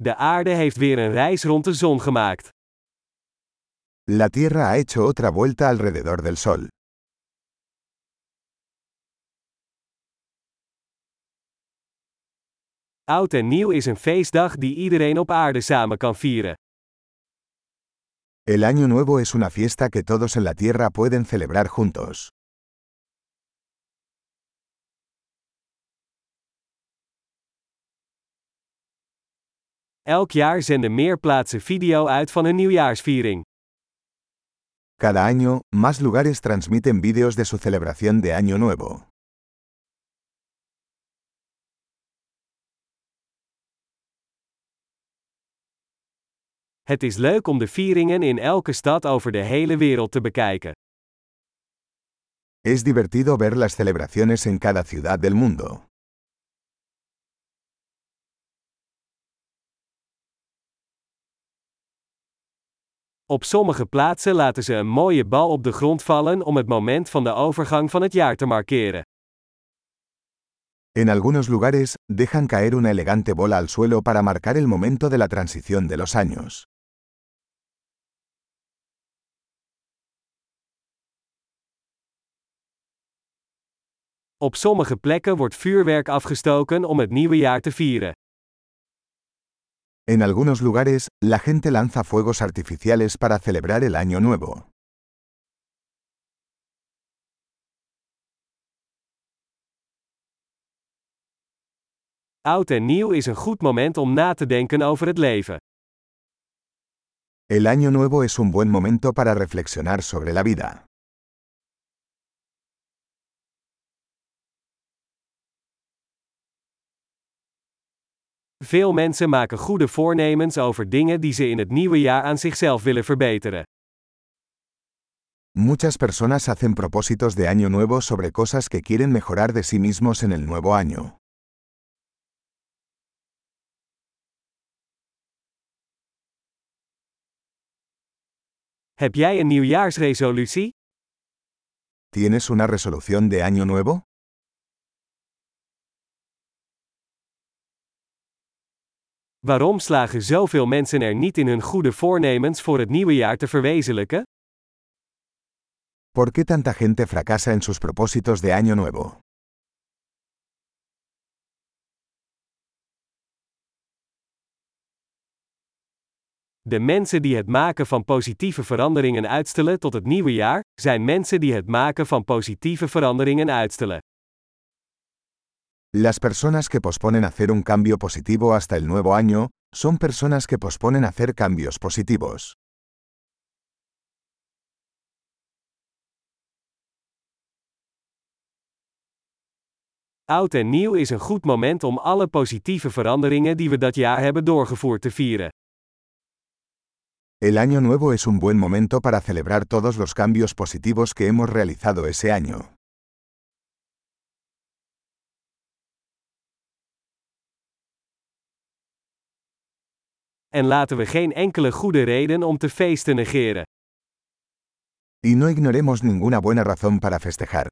De aarde heeft weer een reis rond de zon gemaakt. La Tierra ha hecho otra vuelta alrededor del Sol. Oud en nieuw is een feestdag die iedereen op aarde samen kan vieren. El Año Nuevo es una fiesta que todos en la Tierra pueden celebrar juntos. Elk jaar zenden meer plaatsen video uit van hun nieuwjaarsviering. Cada año, más lugares transmiten vídeos de su celebración de Año Nuevo. Het is leuk om de vieringen in elke stad over de hele wereld te bekijken. Es divertido ver las celebraciones en cada ciudad del mundo. Op sommige plaatsen laten ze een mooie bal op de grond vallen om het moment van de overgang van het jaar te markeren. En algunos lugares, dejan caer una elegante bola al suelo para marcar el momento de la transición de los años. Op sommige plekken wordt vuurwerk afgestoken om het nieuwe jaar te vieren. En algunos lugares, la gente lanza fuegos artificiales para celebrar el Año Nuevo. Oud en nieuw is een goed moment om na te denken over het leven. El Año Nuevo es un buen momento para reflexionar sobre la vida. Veel mensen maken goede voornemens over dingen die ze in het nieuwe jaar aan zichzelf willen verbeteren. Muchas personas hacen propósitos de Año Nuevo sobre cosas que quieren mejorar de sí mismos en el nuevo año. Heb jij een nieuwjaarsresolutie? ¿Tienes una resolución de Año Nuevo? Waarom slagen zoveel mensen er niet in hun goede voornemens voor het nieuwe jaar te verwezenlijken? ¿Por qué tanta gente fracasa en sus propósitos de Año Nuevo? De mensen die het maken van positieve veranderingen uitstellen tot het nieuwe jaar, zijn mensen die het maken van positieve veranderingen uitstellen. Las personas que posponen hacer un cambio positivo hasta el nuevo año, son personas que posponen hacer cambios positivos. Oud en nieuw is een goed moment om alle positieve veranderingen die we dat jaar hebben doorgevoerd te vieren. El Año Nuevo es un buen momento para celebrar todos los cambios positivos que hemos realizado ese año. En laten we geen enkele goede reden om te feesten negeren. Y no ignoremos ninguna buena razón para festejar.